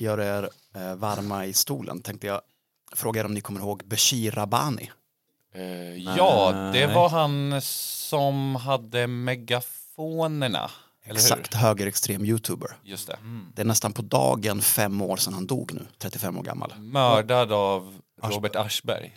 gör er eh, varma i stolen tänkte jag fråga er om ni kommer ihåg Bashir Rabbani. Eh, ja, det var han som hade megafonerna. Eller Exakt, hur? högerextrem youtuber. Just det. Det är nästan på dagen fem år sedan han dog nu, 35 år gammal. Mördad av Robert Aschberg.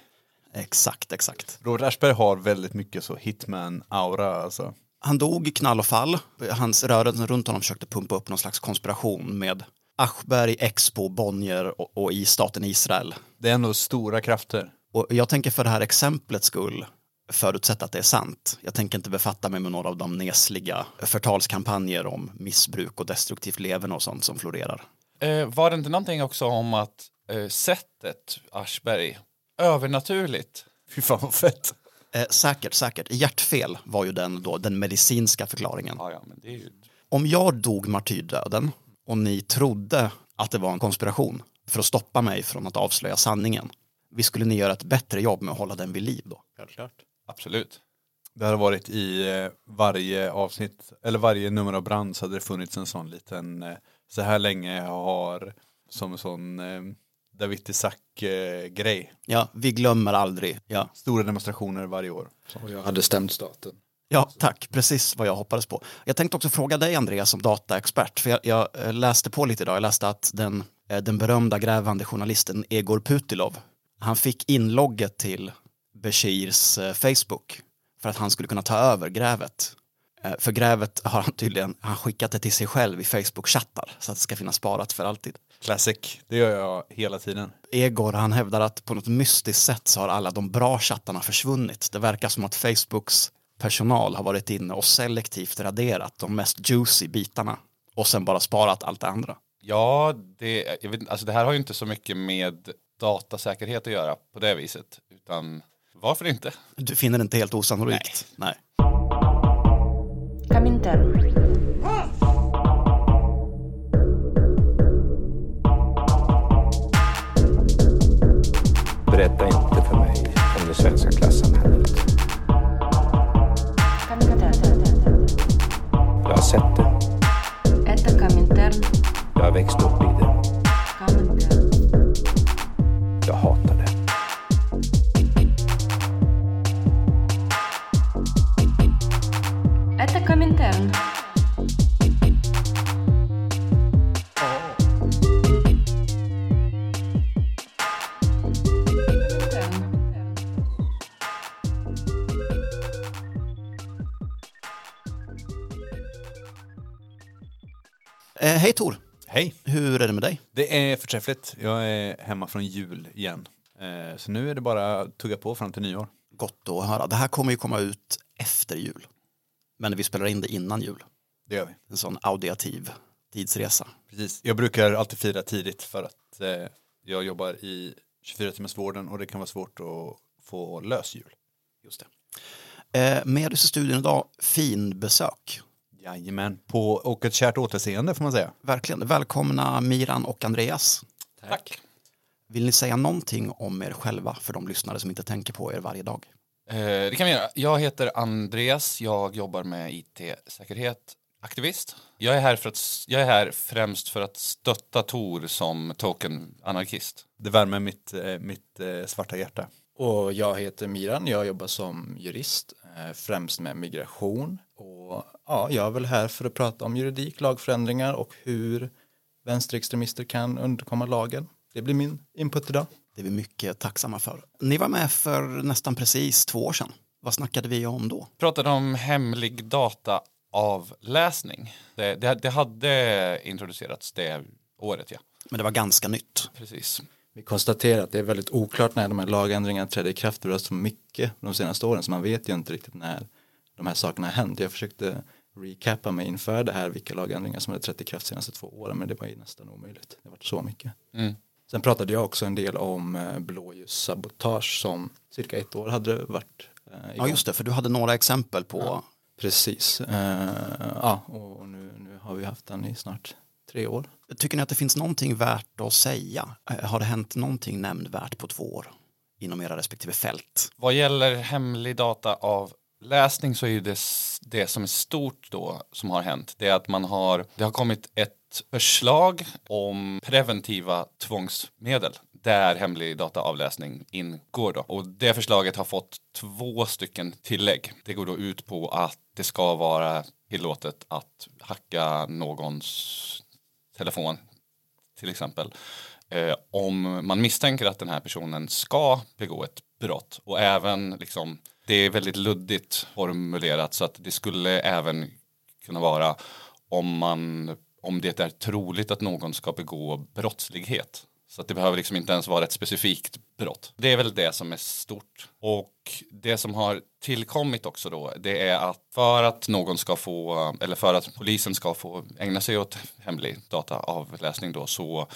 Exakt, exakt. Robert Aschberg har väldigt mycket så hitman-aura alltså. Han dog i knall och fall. Hans rörelsen runt honom försökte pumpa upp någon slags konspiration med Aschberg, Expo, Bonnier och, och i staten Israel. Det är ändå stora krafter. Och jag tänker för det här exemplets skull förutsätta att det är sant. Jag tänker inte befatta mig med några av de nesliga förtalskampanjer om missbruk och destruktivt leverne och sånt som florerar. Eh, var det inte någonting också om att eh, sättet Aschberg, övernaturligt? Fy fan vad fett. Eh, säkert, säkert. Hjärtfel var ju den, då, den medicinska förklaringen. Ja, ja, ju... Om jag dog martyrdöden och ni trodde att det var en konspiration för att stoppa mig från att avslöja sanningen, vi skulle ni göra ett bättre jobb med att hålla den vid liv då? Självklart. Absolut. Det hade varit i eh, varje avsnitt, eller varje nummer av Brand så hade det funnits en sån liten, eh, så här länge har, som en sån eh, David Isaac-grej. Ja, vi glömmer aldrig. Ja. Stora demonstrationer varje år. Och jag hade stämt staten. Ja, tack. Precis vad jag hoppades på. Jag tänkte också fråga dig, Andreas, som dataexpert. För jag, jag eh, läste på lite idag. Jag läste att den, eh, den berömda grävande journalisten Egor Putilov, han fick inlogget till Beshirs eh, Facebook för att han skulle kunna ta över grävet. För grävet har han tydligen han skickat det till sig själv i Facebook-chattar så att det ska finnas sparat för alltid. Classic, det gör jag hela tiden. Egor han hävdar att på något mystiskt sätt så har alla de bra chattarna försvunnit. Det verkar som att Facebooks personal har varit inne och selektivt raderat de mest juicy bitarna och sen bara sparat allt det andra. Ja, det, jag vet, alltså det här har ju inte så mycket med datasäkerhet att göra på det viset. Utan varför inte? Du finner det inte helt osannolikt? Nej. Comintern. Berätta inte för mig om det svenska klassamhället. Kassette. Это Коминтерн. Avec Stopping. Hej Tor, Hej, hur är det med dig? det är förträffligt. Jag är hemma från jul igen. Eh, Så nu är det bara att tugga på fram till nyår. Gott att höra. Det här kommer ju komma ut efter jul. Men vi spelar in det innan jul. Det gör vi. En sån audiativ tidsresa. Precis. Jag brukar alltid fira tidigt för att eh, jag jobbar i 24-timmarsvården och det kan vara svårt att få lös jul. Just det. Eh, med oss i studion idag, fin besök. Jajamän, på, och ett kärt återseende får man säga. Verkligen. Välkomna Miran och Andreas. Tack. Vill ni säga någonting om er själva för de lyssnare som inte tänker på er varje dag? Eh, det kan vi göra. Jag heter Andreas, jag jobbar med IT-säkerhet, aktivist. Jag är, här för att, jag är här främst för att stötta Tor som token-anarkist. Det värmer mitt, eh, mitt eh, svarta hjärta. Och jag heter Miran, jag jobbar som jurist, eh, främst med migration. Och ja, jag är väl här för att prata om juridik, lagförändringar och hur vänsterextremister kan undkomma lagen. Det blir min input idag. Det är vi mycket tacksamma för. Ni var med för nästan precis två år sedan. Vad snackade vi om då? Pratade om hemlig dataavläsning. Det, det, det hade introducerats det året, ja. Men det var ganska nytt. Precis. Vi konstaterar att det är väldigt oklart när de här lagändringarna trädde i kraft. Det har så mycket de senaste åren så man vet ju inte riktigt när de här sakerna har hänt. Jag försökte recappa mig inför det här vilka lagändringar som hade trätt i kraft de senaste två åren men det var ju nästan omöjligt. Det varit så mycket. Mm. Sen pratade jag också en del om eh, blåljussabotage som cirka ett år hade varit eh, Ja, just det, för du hade några exempel på Ja. Precis. Eh, ja, och nu, nu har vi haft den i snart tre år. Tycker ni att det finns någonting värt att säga? Eh, Har det hänt någonting nämnvärt på två år inom era respektive fält? Vad gäller hemlig läsning så är ju det, det som är stort då som har hänt det är att man har, det har kommit ett ett förslag om preventiva tvångsmedel där hemlig dataavläsning ingår. Då. Och det förslaget har fått två stycken tillägg. Det går då ut på att det ska vara tillåtet att hacka någons telefon till exempel eh, om man misstänker att den här personen ska begå ett brott och även liksom det är väldigt luddigt formulerat så att det skulle även kunna vara om man om det är troligt att någon ska begå brottslighet. Så att det behöver liksom inte ens vara ett specifikt brott. Det är väl det som är stort. Och det som har tillkommit också då, det är att för att någon ska få, eller för att polisen ska få ägna sig åt hemlig dataavläsning då så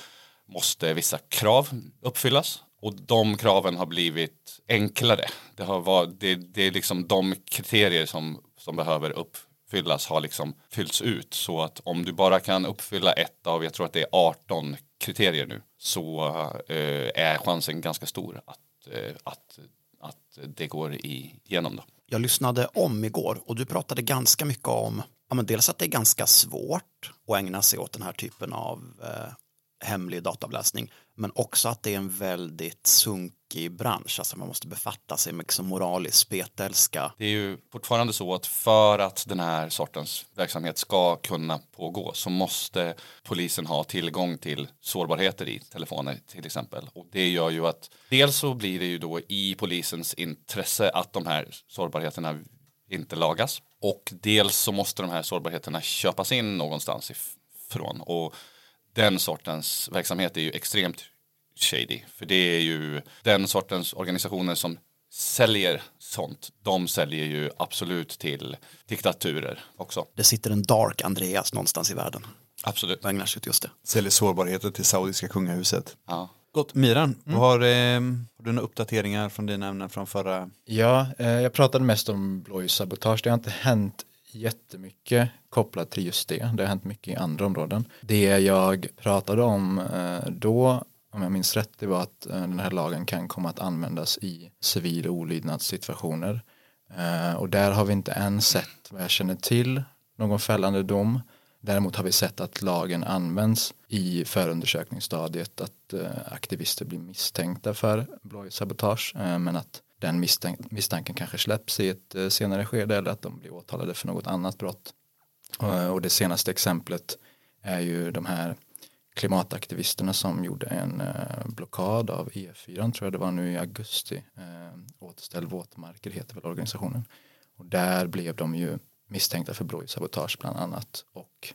måste vissa krav uppfyllas. Och de kraven har blivit enklare. Det, har varit, det, det är liksom de kriterier som, som behöver uppfyllas har liksom fyllts ut. Så att om du bara kan uppfylla ett av, jag tror att det är 18 kriterier nu, så eh, är chansen ganska stor att, eh, att, att det går igenom. Då. Jag lyssnade om igår och du pratade ganska mycket om ja, men dels att det är ganska svårt att ägna sig åt den här typen av eh, hemlig dataavläsning men också att det är en väldigt sunkig bransch, alltså man måste befatta sig med liksom moralisk spetälska. Det är ju fortfarande så att för att den här sortens verksamhet ska kunna pågå så måste polisen ha tillgång till sårbarheter i telefoner till exempel. Och det gör ju att dels så blir det ju då i polisens intresse att de här sårbarheterna inte lagas och dels så måste de här sårbarheterna köpas in någonstans ifrån. Och den sortens verksamhet är ju extremt shady. För det är ju den sortens organisationer som säljer sånt. De säljer ju absolut till diktaturer också. Det sitter en dark Andreas någonstans i världen Absolut. och ägnar sig åt just det. Säljer sårbarheter till saudiska kungahuset. Ja. Gott, Miran, har, eh, har du några uppdateringar från dina ämnen från förra? Ja, eh, jag pratade mest om blåljussabotage. Det har inte hänt jättemycket kopplat till just det. Det har hänt mycket i andra områden. Det jag pratade om eh, då, om jag minns rätt, det var att eh, den här lagen kan komma att användas i civil olydnadssituationer. Eh, och där har vi inte än sett, vad jag känner till, någon fällande dom. Däremot har vi sett att lagen används i förundersökningsstadiet att aktivister blir misstänkta för blåljussabotage men att den misstänk misstanken kanske släpps i ett eh, senare skede eller att de blir åtalade för något annat brott. Eh, och det senaste exemplet är ju de här klimataktivisterna som gjorde en eh, blockad av E4 tror jag det var nu i augusti. Återställ våtmarker heter väl organisationen. Och där blev de ju misstänkta för blåljussabotage bland annat och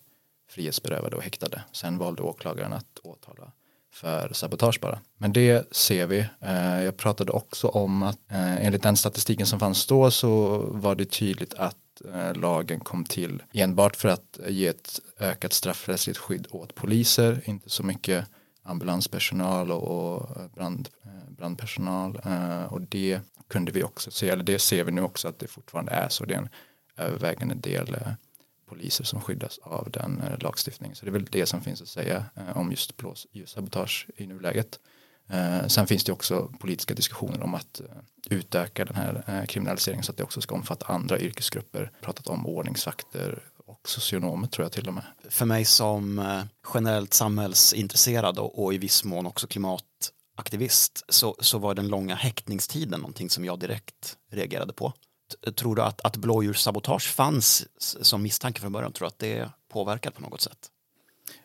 frihetsberövade och häktade. Sen valde åklagaren att åtala för sabotage bara. Men det ser vi. Eh, jag pratade också om att eh, enligt den statistiken som fanns då så var det tydligt att eh, lagen kom till enbart för att ge ett ökat straffrättsligt skydd åt poliser, inte så mycket ambulanspersonal och brand, brandpersonal och det kunde vi också se, eller det ser vi nu också att det fortfarande är så, det är en övervägande del poliser som skyddas av den eh, lagstiftningen. Så det är väl det som finns att säga eh, om just blåljussabotage i nuläget. Eh, sen finns det också politiska diskussioner om att eh, utöka den här eh, kriminaliseringen så att det också ska omfatta andra yrkesgrupper. Pratat om ordningsvakter och socionomer tror jag till och med. För mig som eh, generellt samhällsintresserad och, och i viss mån också klimataktivist så, så var den långa häktningstiden någonting som jag direkt reagerade på. Eh, tror du att, att blåljussabotage fanns som misstanke från början? Tror du att det påverkar på något sätt?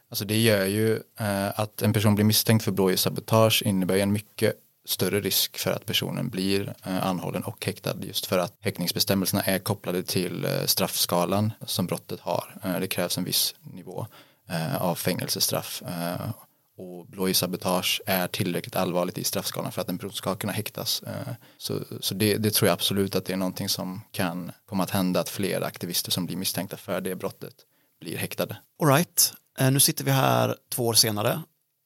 Alltså det gör ju eh, att en person blir misstänkt för blåljussabotage innebär ju en mycket större risk för att personen blir eh, anhållen och häktad just för att häktningsbestämmelserna är kopplade till eh, straffskalan som brottet har. Eh, det krävs en viss nivå eh, av fängelsestraff eh, och blåljussabotage är tillräckligt allvarligt i straffskalan för att en person ska kunna häktas. Eh, Så, så det, det tror jag absolut att det är någonting som kan komma att hända att fler aktivister som blir misstänkta för det brottet blir häktade. All right. Eh, nu sitter vi här två år senare.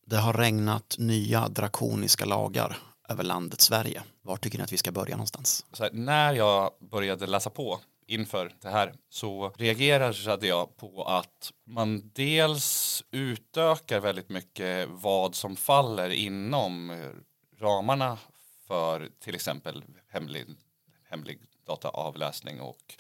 Det har regnat nya drakoniska lagar över landet Sverige. Var tycker ni att vi ska börja någonstans? Så här, när jag började läsa på inför det här så reagerade jag på att man dels utökar väldigt mycket vad som faller inom ramarna för till exempel hemlig, hemlig dataavläsning och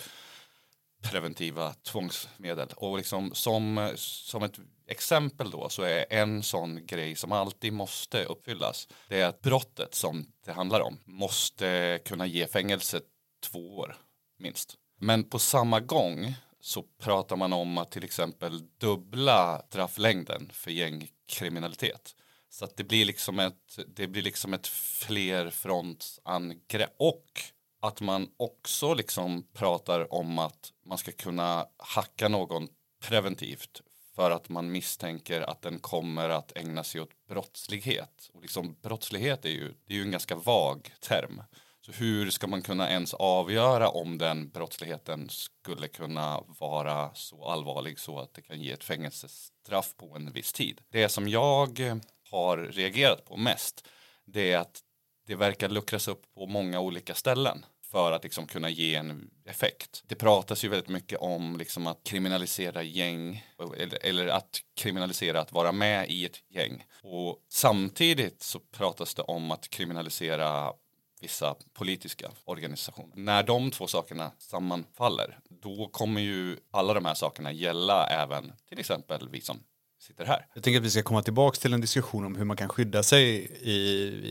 preventiva tvångsmedel. Och liksom som, som ett exempel då så är en sån grej som alltid måste uppfyllas. Det är att brottet som det handlar om måste kunna ge fängelse två år minst. Men på samma gång så pratar man om att till exempel dubbla strafflängden för gängkriminalitet. Så att det blir liksom ett, det blir liksom ett flerfrontsangrepp. Och att man också liksom pratar om att man ska kunna hacka någon preventivt för att man misstänker att den kommer att ägna sig åt brottslighet. Och liksom brottslighet är ju, det är ju en ganska vag term. Så hur ska man kunna ens avgöra om den brottsligheten skulle kunna vara så allvarlig så att det kan ge ett fängelsestraff på en viss tid? Det som jag eh, har reagerat på mest det är att det verkar luckras upp på många olika ställen för att liksom kunna ge en effekt. Det pratas ju väldigt mycket om liksom att kriminalisera gäng eller, eller att kriminalisera att vara med i ett gäng. Och samtidigt så pratas det om att kriminalisera vissa politiska organisationer. När de två sakerna sammanfaller då kommer ju alla de här sakerna gälla även till exempel vi som sitter här. Jag tänker att vi ska komma tillbaka till en diskussion om hur man kan skydda sig i,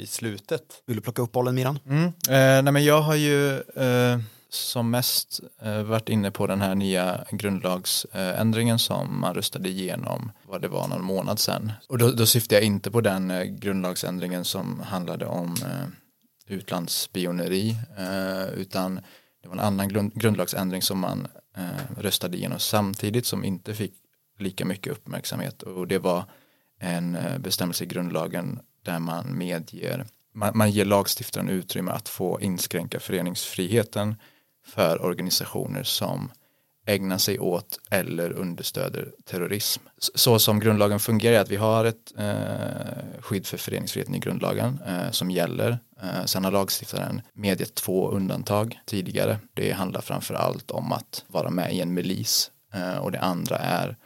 i slutet. Vill du plocka upp bollen Miran? Mm. Eh, nej men jag har ju eh, som mest eh, varit inne på den här nya grundlagsändringen som man röstade igenom vad det var någon månad sedan. Och då, då syftar jag inte på den eh, grundlagsändringen som handlade om eh, utlandsspioneri eh, utan det var en annan grundlagsändring som man eh, röstade igenom samtidigt som inte fick lika mycket uppmärksamhet. Och det var en eh, bestämmelse i grundlagen där man medger man, man ger lagstiftaren utrymme att få inskränka föreningsfriheten för organisationer som ägnar sig åt eller understöder terrorism. Så som grundlagen fungerar är att vi har ett eh, skydd för föreningsfriheten i grundlagen eh, som gäller. Eh, sen har lagstiftaren medgett två undantag tidigare. Det handlar framför allt om att vara med i en milis eh, och det andra är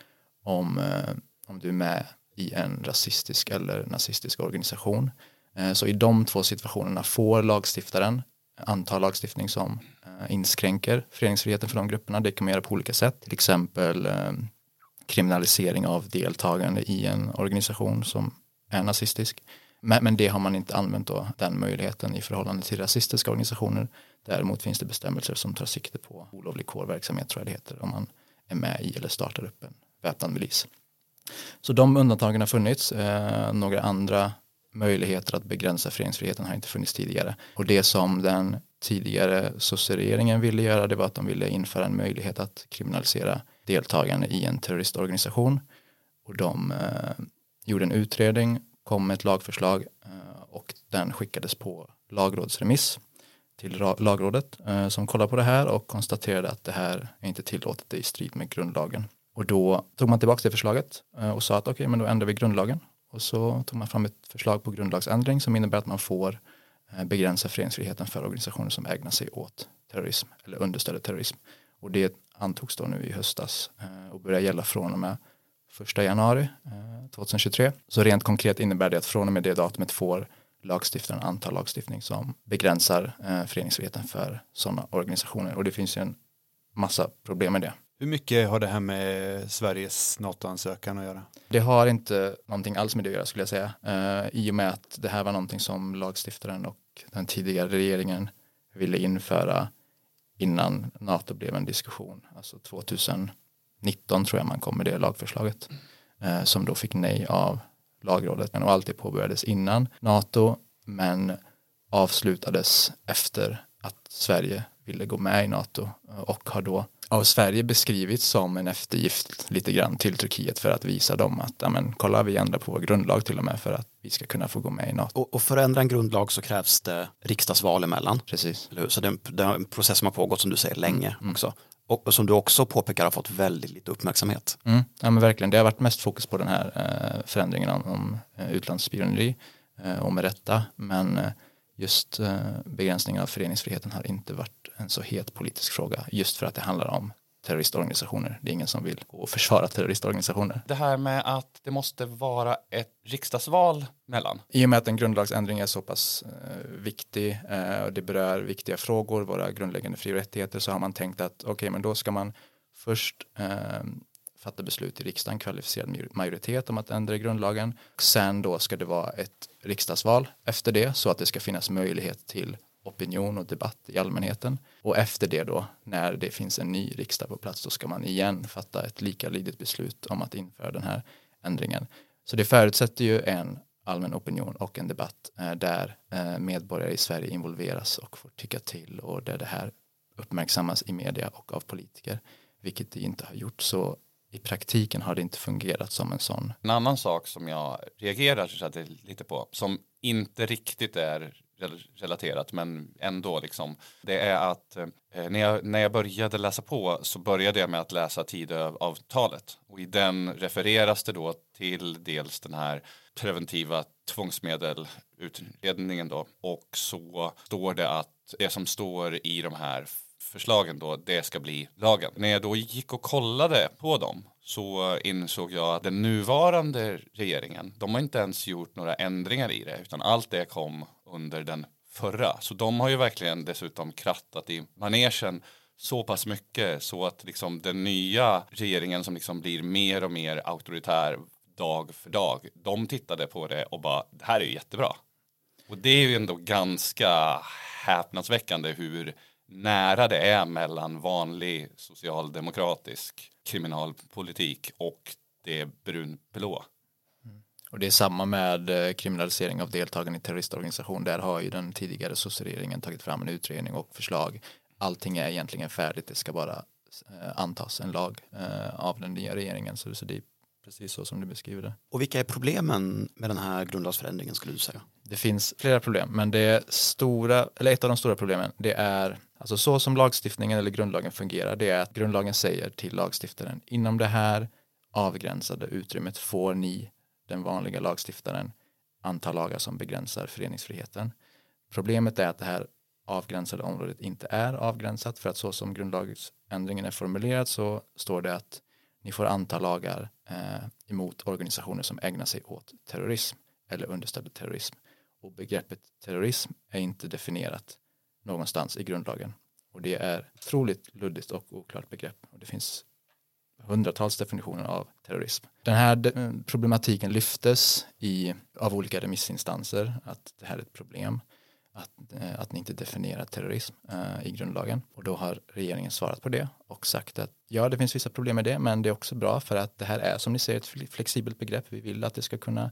om, eh, om du är med i en rasistisk eller nazistisk organisation. Eh, så i de två situationerna får lagstiftaren anta lagstiftning som Eh, inskränker föreningsfriheten för de grupperna. Det kan man göra på olika sätt, till exempel eh, kriminalisering av deltagande i en organisation som är nazistisk. Men, men det har man inte använt då, den möjligheten i förhållande till rasistiska organisationer. Däremot finns det bestämmelser som tar sikte på olovlig kårverksamhet tror jag det heter om man är med i eller startar upp en väpnad milis. Så de undantagen har funnits. Eh, några andra möjligheter att begränsa föreningsfriheten har inte funnits tidigare. Och det som den tidigare sosseregeringen ville göra det var att de ville införa en möjlighet att kriminalisera deltagande i en terroristorganisation. Och de eh, gjorde en utredning, kom med ett lagförslag eh, och den skickades på lagrådsremiss till lagrådet eh, som kollade på det här och konstaterade att det här är inte tillåtet, i strid med grundlagen. Och då tog man tillbaka det förslaget eh, och sa att okej, okay, men då ändrar vi grundlagen. Och så tog man fram ett förslag på grundlagsändring som innebär att man får eh, begränsa föreningsfriheten för organisationer som ägnar sig åt terrorism eller understöder terrorism. Och det antogs då nu i höstas eh, och börjar gälla från och med första januari 2023. Så rent konkret innebär det att från och med det datumet får lagstiftaren anta lagstiftning som begränsar föreningsfriheten för sådana organisationer. Och det finns ju en massa problem med det. Hur mycket har det här med Sveriges NATO-ansökan att göra? Det har inte någonting alls med det att göra skulle jag säga. I och med att det här var någonting som lagstiftaren och den tidigare regeringen ville införa innan NATO blev en diskussion. Alltså 2019 tror jag man kom med det lagförslaget. eh, som då fick nej av lagrådet. Och allt det påbörjades innan NATO men avslutades efter att Sverige ville gå med i NATO och har då av Sverige beskrivits som en eftergift lite grann till Turkiet för att visa dem att ja, men, kolla vi ändrar på vår grundlag till och med för att vi ska kunna få gå med i NATO. Och, och för att ändra en grundlag så krävs det riksdagsval emellan. Precis. Så det, det är en process som har pågått som du säger länge mm. också. Och, och, som du också påpekar har fått väldigt lite uppmärksamhet. Mm. Ja men verkligen, det har varit mest fokus på den här eh, förändringen om, om eh, utlandsspioneri eh, och med rätta. Men eh, just eh, begränsningen av föreningsfriheten har inte varit en så het politisk fråga just för att det handlar om terroristorganisationer. Det är ingen som vill gå och försvara terroristorganisationer. Det här med att det måste vara ett riksdagsval mellan. I och med att en grundlagsändring är så pass eh, viktig eh, och det berör viktiga frågor, våra grundläggande fri och rättigheter så har man tänkt att okej, okay, men då ska man först eh, fatta beslut i riksdagen, kvalificerad major- majoritet om att ändra i grundlagen. Sen då ska det vara ett riksdagsval efter det så att det ska finnas möjlighet till opinion och debatt i allmänheten. Och efter det då, när det finns en ny riksdag på plats, då ska man igen fatta ett likalydigt beslut om att införa den här ändringen. Så det förutsätter ju en allmän opinion och en debatt eh, där eh, medborgare i Sverige involveras och får tycka till och där det här uppmärksammas i media och av politiker, vilket det inte har gjort. Så i praktiken har det inte fungerat som en sån. En annan sak som jag reagerar lite på, som inte riktigt är relaterat men ändå liksom, det är att eh, när, jag, när jag började läsa på så började jag med att läsa Tidöavtalet och i den refereras det då till dels den här preventiva tvångsmedelutredningen då och så står det att det som står i de här förslagen då, det ska bli lagen. När jag då gick och kollade på dem så insåg jag att den nuvarande regeringen, de har inte ens gjort några ändringar i det, utan allt det kom under den förra. Så de har ju verkligen dessutom krattat i manegen så pass mycket så att liksom den nya regeringen som liksom blir mer och mer auktoritär dag för dag, de tittade på det och bara, det här är ju jättebra. Och det är ju ändå ganska häpnadsväckande hur nära det är mellan vanlig socialdemokratisk kriminalpolitik och det brunblå. Och det är samma med eh, kriminalisering av deltagande i terroristorganisation. Där har ju den tidigare socialregeringen tagit fram en utredning och förslag. Allting är egentligen färdigt, det ska bara eh, antas en lag eh, av den nya regeringen. Så så det är precis så som du beskriver det. Och vilka är problemen med den här grundlagsförändringen skulle du säga? Det finns flera problem, men det stora, eller ett av de stora problemen, det är alltså så som lagstiftningen eller grundlagen fungerar, det är att grundlagen säger till lagstiftaren inom det här avgränsade utrymmet får ni, den vanliga lagstiftaren, antar lagar som begränsar föreningsfriheten. Problemet är att det här avgränsade området inte är avgränsat för att så som grundlagsändringen är formulerad så står det att ni får anta lagar eh, emot organisationer som ägnar sig åt terrorism eller understödjer terrorism. Och begreppet terrorism är inte definierat någonstans i grundlagen. Och det är otroligt luddigt och oklart begrepp. Och det finns hundratals definitioner av terrorism. Den här de- problematiken lyftes i, av olika remissinstanser att det här är ett problem. Att, eh, att ni inte definierar terrorism eh, i grundlagen. Och då har regeringen svarat på det och sagt att ja, det finns vissa problem med det, men det är också bra för att det här är som ni ser ett flexibelt begrepp. Vi vill att det ska kunna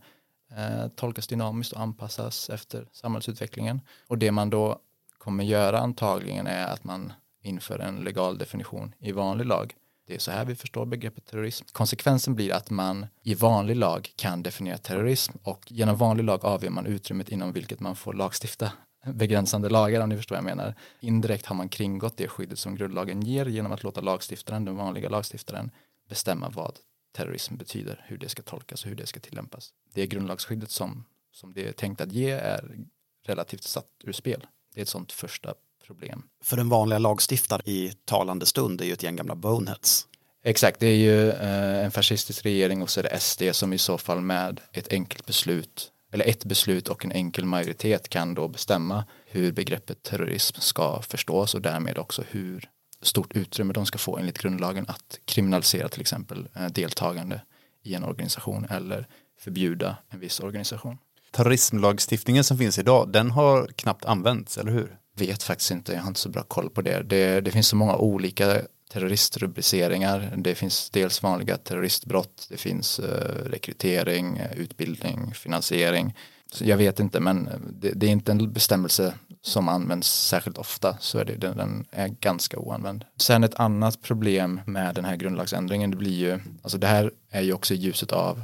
eh, tolkas dynamiskt och anpassas efter samhällsutvecklingen. Och det man då kommer göra antagligen är att man inför en legal definition i vanlig lag. Det är så här vi förstår begreppet terrorism. Konsekvensen blir att man i vanlig lag kan definiera terrorism och genom vanlig lag avgör man utrymmet inom vilket man får lagstifta begränsande lagar om ni förstår vad jag menar. Indirekt har man kringgått det skyddet som grundlagen ger genom att låta lagstiftaren, den vanliga lagstiftaren, bestämma vad terrorism betyder, hur det ska tolkas och hur det ska tillämpas. Det grundlagsskyddet som, som det är tänkt att ge är relativt satt ur spel. Det är ett sånt första problem. För den vanliga lagstiftaren i talande stund är ju ett gäng gamla boneheads. Exakt, det är ju eh, en fascistisk regering och så är det SD som i så fall med ett enkelt beslut eller ett beslut och en enkel majoritet kan då bestämma hur begreppet terrorism ska förstås och därmed också hur stort utrymme de ska få enligt grundlagen att kriminalisera till exempel eh, deltagande i en organisation eller förbjuda en viss organisation. Terrorismlagstiftningen som finns idag, den har knappt använts, eller hur? Vet faktiskt inte, jag har inte så bra koll på det. Det, det finns så många olika terroristrubriceringar. Det finns dels vanliga terroristbrott, det finns eh, rekrytering, utbildning, finansiering. Så jag vet inte, men eh, det, det är inte en bestämmelse som används särskilt ofta, så är det, den, den är ganska oanvänd. Sen ett annat problem med den här grundlagsändringen, det blir ju, alltså det här är ju också i ljuset av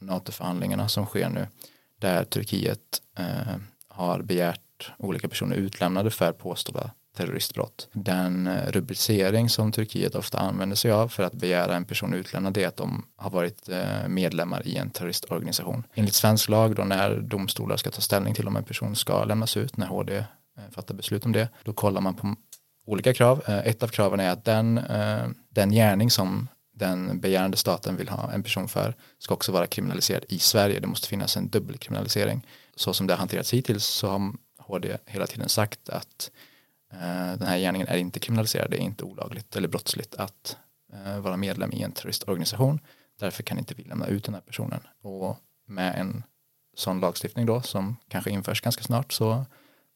NATO-förhandlingarna som sker nu, där Turkiet eh, har begärt olika personer utlämnade för påstådda terroristbrott. Den eh, rubricering som Turkiet ofta använder sig av för att begära en person utlämnad är att de har varit eh, medlemmar i en terroristorganisation. Enligt svensk lag då när domstolar ska ta ställning till om en person ska lämnas ut, när HD eh, fattar beslut om det, då kollar man på olika krav. Ett av kraven är att den, den gärning som den begärande staten vill ha en person för ska också vara kriminaliserad i Sverige. Det måste finnas en dubbelkriminalisering. Så som det har hanterats hittills så har HD hela tiden sagt att eh, den här gärningen är inte kriminaliserad, det är inte olagligt eller brottsligt att eh, vara medlem i en terroristorganisation. Därför kan inte vi lämna ut den här personen. Och med en sån lagstiftning då som kanske införs ganska snart så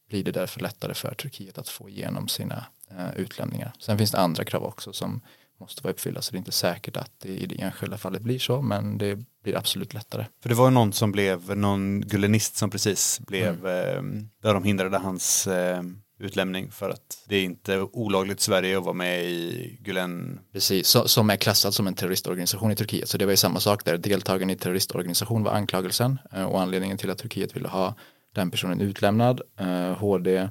blir det därför lättare för Turkiet att få igenom sina eh, utlämningar. Sen finns det andra krav också som måste vara uppfyllda så det är inte säkert att det i det enskilda fallet blir så men det blir absolut lättare. För det var ju någon som blev, någon gulenist som precis blev, eh, där de hindrade hans eh, utlämning för att det är inte olagligt i Sverige att vara med i Gulen. Precis, så, som är klassad som en terroristorganisation i Turkiet. Så det var ju samma sak där, deltagande i terroristorganisation var anklagelsen eh, och anledningen till att Turkiet ville ha den personen utlämnad. Eh, HD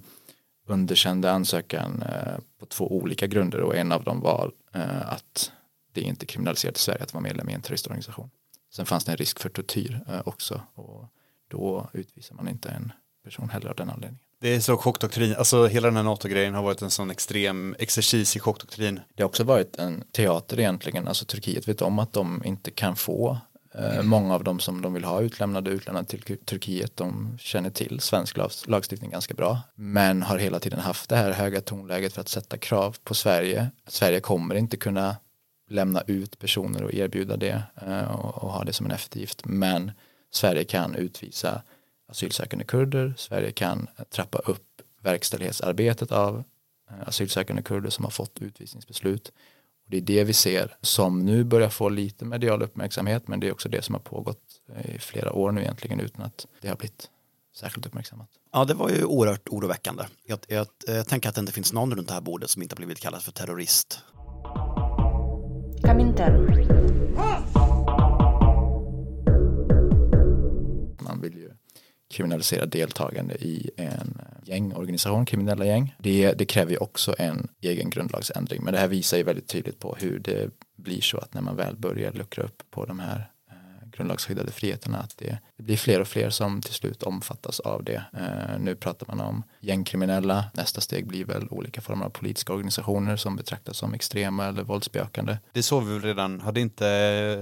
underkände ansökan eh, på två olika grunder och en av dem var att det inte är kriminaliserat i Sverige att vara medlem i en terroristorganisation. Sen fanns det en risk för tortyr eh, också och då utvisar man inte en person heller av den anledningen. Det är så chockdoktrin, alltså hela den här NATO-grejen har varit en sån extrem exercis i chockdoktrin. Det har också varit en teater egentligen, alltså Turkiet vet om att de inte kan få eh, Eh, många av dem som de vill ha utlämnade utlämnade till Turkiet, de känner till svensk lagstiftning ganska bra, men har hela tiden haft det här höga tonläget för att sätta krav på Sverige. Sverige kommer inte kunna lämna ut personer och erbjuda det eh, och, och ha det som en eftergift, men Sverige kan utvisa asylsökande kurder, Sverige kan trappa upp verkställighetsarbetet av eh, asylsökande kurder som har fått utvisningsbeslut. Och det är det vi ser som nu börjar få lite medial uppmärksamhet men det är också det som har pågått eh, i flera år nu egentligen utan att det har blivit särskilt uppmärksammat. Ja, det var ju oerhört oroväckande. Jag, jag, jag tänker att det inte finns någon runt det här bordet som inte har blivit kallad för terrorist. Man vill ju kriminalisera deltagande i en gängorganisation, kriminella gäng. Det, det kräver ju också en egen grundlagsändring men det här visar ju väldigt tydligt på hur det blir så att när man väl börjar luckra upp på de här grundlagsskyddade friheterna att det, det blir fler och fler som till slut omfattas av det. Eh, nu pratar man om gängkriminella, nästa steg blir väl olika former av politiska organisationer som betraktas som extrema eller våldsbejakande. Det såg vi väl redan, hade inte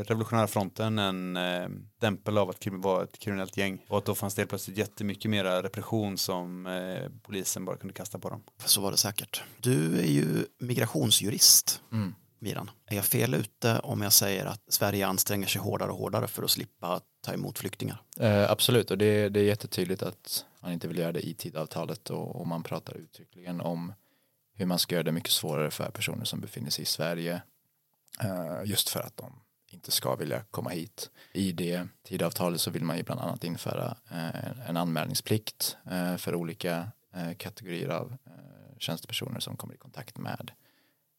Revolutionära fronten en eh, stämpel av att krim- vara ett kriminellt gäng och att då fanns det helt plötsligt jättemycket mera repression som eh, polisen bara kunde kasta på dem. Så var det säkert. Du är ju migrationsjurist, Mm. Miran. Är jag fel ute om jag säger att Sverige anstränger sig hårdare och hårdare för att slippa ta emot flyktingar? Eh, absolut, och det, det är jättetydligt att man inte vill göra det i tidavtalet och, och man pratar uttryckligen om hur man ska göra det mycket svårare för personer som befinner sig i Sverige eh, just för att de inte ska vilja komma hit. I det tidavtalet så vill man ju bland annat införa eh, en anmälningsplikt eh, för olika eh, kategorier av eh, tjänstepersoner som kommer i kontakt med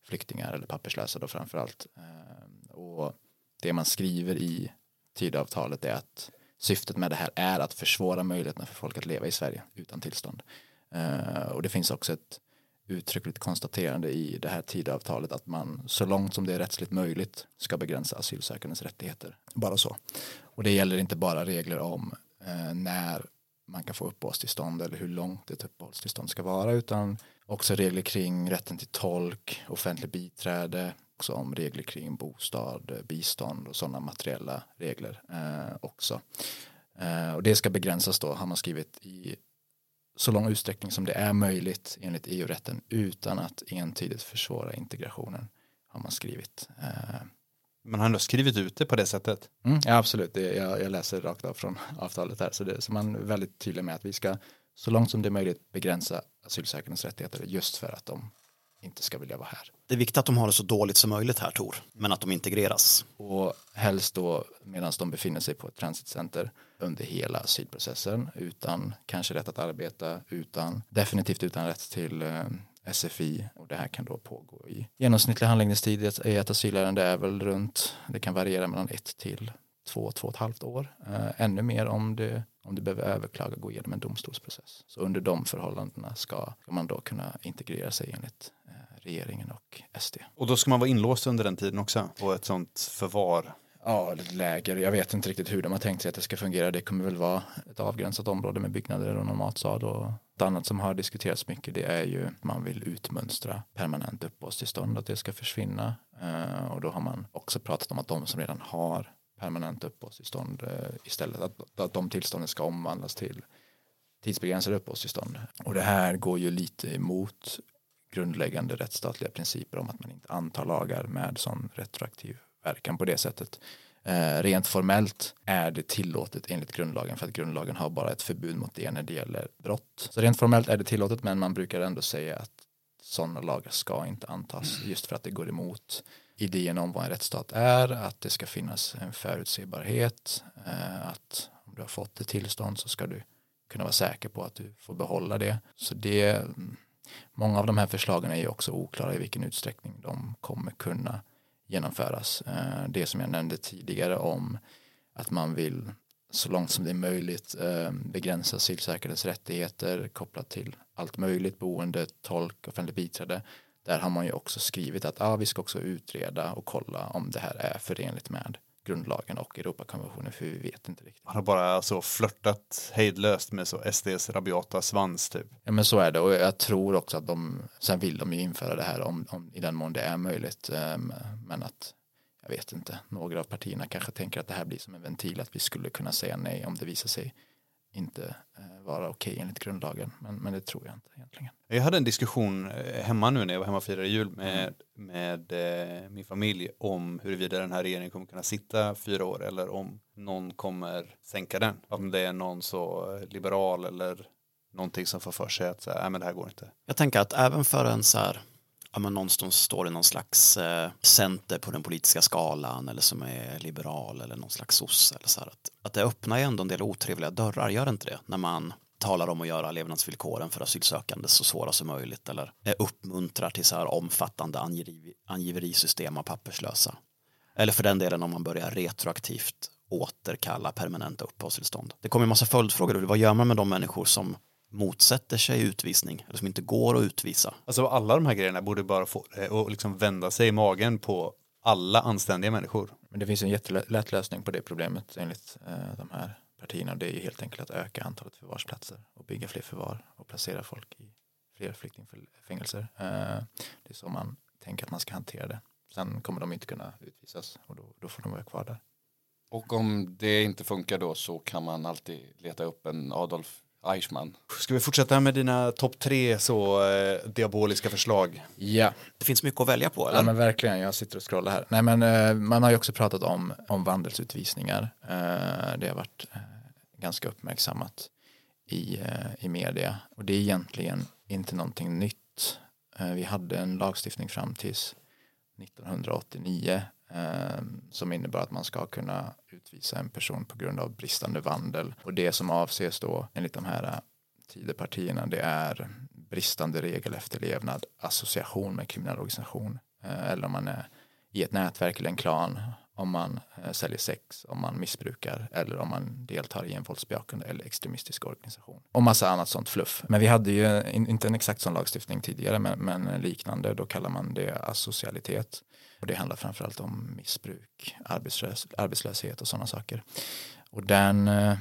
flyktingar eller papperslösa då framförallt. allt. och det man skriver i tidavtalet är att syftet med det här är att försvåra möjligheterna för folk att leva i Sverige utan tillstånd. Eh, och det finns också ett uttryckligt konstaterande i det här tidavtalet att man så långt som det är rättsligt möjligt ska begränsa asylsökandes rättigheter. Bara så. Och det gäller inte bara regler om eh, när man kan få uppehållstillstånd eller hur långt ett uppehållstillstånd ska vara utan också regler kring rätten till tolk, offentlig biträde, också om regler kring bostad, eh, bistånd och sådana materiella regler eh, också. Eh, och det ska begränsas då har man skrivit i så lång utsträckning som det är möjligt enligt EU-rätten utan att entydigt försvåra integrationen har man skrivit. Eh, Man har ändå skrivit ut det på det sättet. Mm, ja, absolut, det, jag, jag läser rakt av från avtalet här så, det, så man är väldigt tydlig med att vi ska så långt som det är möjligt begränsa asylsökandes rättigheter just för att de inte ska vilja vara här. Det är viktigt att de har det så dåligt som möjligt här, Tor, men att de integreras. Och helst då medan de befinner sig på ett transitcenter under hela asylprocessen utan kanske rätt att arbeta, utan definitivt utan rätt till eh, SFI och det här kan då pågå i genomsnittlig handläggningstid i ett- asylärende är väl runt, det kan variera mellan ett till två, två och ett halvt år. Eh, ännu mer om det, om det behöver överklaga gå igenom en domstolsprocess. Så under de förhållandena ska, ska man då kunna integrera sig enligt eh, regeringen och SD. Och då ska man vara inlåst under den tiden också på ett sånt förvar. Ja, läger. Jag vet inte riktigt hur de har tänkt sig att det ska fungera. Det kommer väl vara ett avgränsat område med byggnader och någon matsal. Och ett annat som har diskuterats mycket det är ju att man vill utmönstra permanent uppehållstillstånd, att det ska försvinna. Eh, och då har man också pratat om att de som redan har permanent uppehållstillstånd eh, istället, att, att de tillstånden ska omvandlas till tidsbegränsade uppehållstillstånd. Och det här går ju lite emot grundläggande rättsstatliga principer om att man inte antar lagar med sån retroaktiv verkan på det sättet. Eh, rent formellt är det tillåtet enligt grundlagen för att grundlagen har bara ett förbud mot det när det gäller brott. Så rent formellt är det tillåtet men man brukar ändå säga att sådana lagar ska inte antas just för att det går emot idén om vad en rättsstat är, att det ska finnas en förutsägbarhet, eh, att om du har fått ett tillstånd så ska du kunna vara säker på att du får behålla det. Så det, mm, många av de här förslagen är ju också oklara i vilken utsträckning de kommer kunna genomföras. Eh, det som jag nämnde tidigare om att man vill så långt som det är möjligt eh, begränsa asylsökandes rättigheter kopplat till allt möjligt, boende, tolk, offentligt biträde. Där har man ju också skrivit att ah, vi ska också utreda och kolla om det här är förenligt med grundlagen och Europakonventionen för vi vet inte riktigt. Han har bara så flörtat hejdlöst med så SDs rabiata svans typ. Ja men så är det och jag tror också att de, sen vill de ju införa det här om, om i den mån det är möjligt. ehm, Men att, jag vet inte, några av partierna kanske tänker att det här blir som en ventil att vi skulle kunna säga nej om det visar sig inte eh, vara okej enligt grundlagen. Men, men det tror jag inte egentligen. Jag hade en diskussion eh, hemma nu när jag var hemma och firade jul med, med eh, min familj om huruvida den här regeringen kommer kunna sitta fyra år eller om någon kommer sänka den. Om det är någon så liberal eller någonting som får för sig att så här, "Nej, men det här går inte. Jag tänker att även för en så här, ja men någonstans står i någon slags eh, center på den politiska skalan eller som är liberal eller någon slags sosse eller så här, att, att det öppnar ju ändå en del otrevliga dörrar, gör det inte det? När man talar om att göra levnadsvillkoren för asylsökande så svåra som möjligt eller uppmuntrar till så här omfattande angiveri, angiverisystem av papperslösa. Eller för den delen om man börjar retroaktivt återkalla permanenta uppehållstillstånd. Det kommer en massa följdfrågor. Vad gör man med de människor som motsätter sig utvisning eller som inte går att utvisa? Alltså alla de här grejerna borde bara få det att liksom vända sig i magen på alla anständiga människor. Men det finns en jättelätt lösning på det problemet enligt eh, de här partierna. Det är ju helt enkelt att öka antalet förvarsplatser och bygga fler förvar och placera folk i fler flyktingfängelser. Eh, det är så man tänker att man ska hantera det. Sen kommer de inte kunna utvisas och då, då får de vara kvar där. Och om det inte funkar då så kan man alltid leta upp en Adolf Eichmann. Ska vi fortsätta med dina topp tre så eh, diaboliska förslag? Ja, Det finns mycket att välja på eller? Ja men verkligen, jag sitter och scrollar här. Nej men eh, man har ju också pratat om, om vandelsutvisningar. Eh, det har varit eh, ganska uppmärksammat i, eh, i media. Och det är egentligen inte någonting nytt. Eh, vi hade en lagstiftning fram tills 1989 eh, Ehm, som innebär att man ska kunna utvisa en person på grund av bristande vandel. Och det som avses då enligt de här eh, Tidöpartierna det är bristande regelefterlevnad, association med kriminell organisation eh, eller om man är i ett nätverk eller en klan, om man eh, säljer sex, om man missbrukar eller om man deltar i en våldsbejakande eller extremistisk organisation. Och massa annat sånt fluff. Men vi hade ju inte en exakt sån lagstiftning tidigare men, men liknande, då kallar man det asocialitet. Och det handlar framförallt om missbruk, arbetslös, arbetslöshet och sådana saker. Och den eh,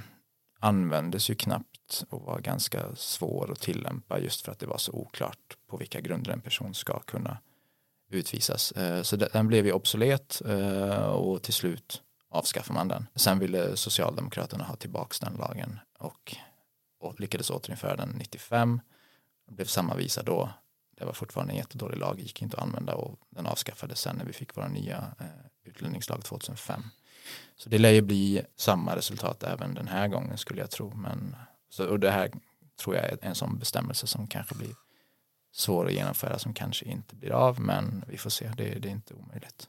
användes ju knappt och var ganska svår att tillämpa just för att det var så oklart på vilka grunder en person ska kunna utvisas. Eh, Så den blev ju obsolet eh, och till slut avskaffar man den. Sen ville Socialdemokraterna ha tillbaka den lagen och, och lyckades återinföra den 95. Det blev samma visa då. Det var fortfarande en jättedålig lag, gick inte att använda och den avskaffades sen när vi fick våra nya eh, utlänningslag 2005. Så det lär ju bli samma resultat även den här gången skulle jag tro. Men, så, och det här tror jag är en sån bestämmelse som kanske blir svår att genomföra som kanske inte blir av men vi får se, det, det är inte omöjligt.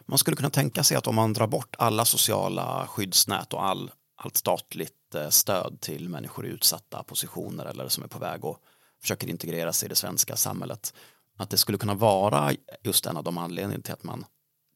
Man skulle kunna tänka sig att om man drar bort alla sociala skyddsnät och all, allt statligt eh, stöd till människor i utsatta positioner eller som är på väg att försöker integrera sig i det svenska samhället, att det skulle kunna vara just en av de anledningarna till att man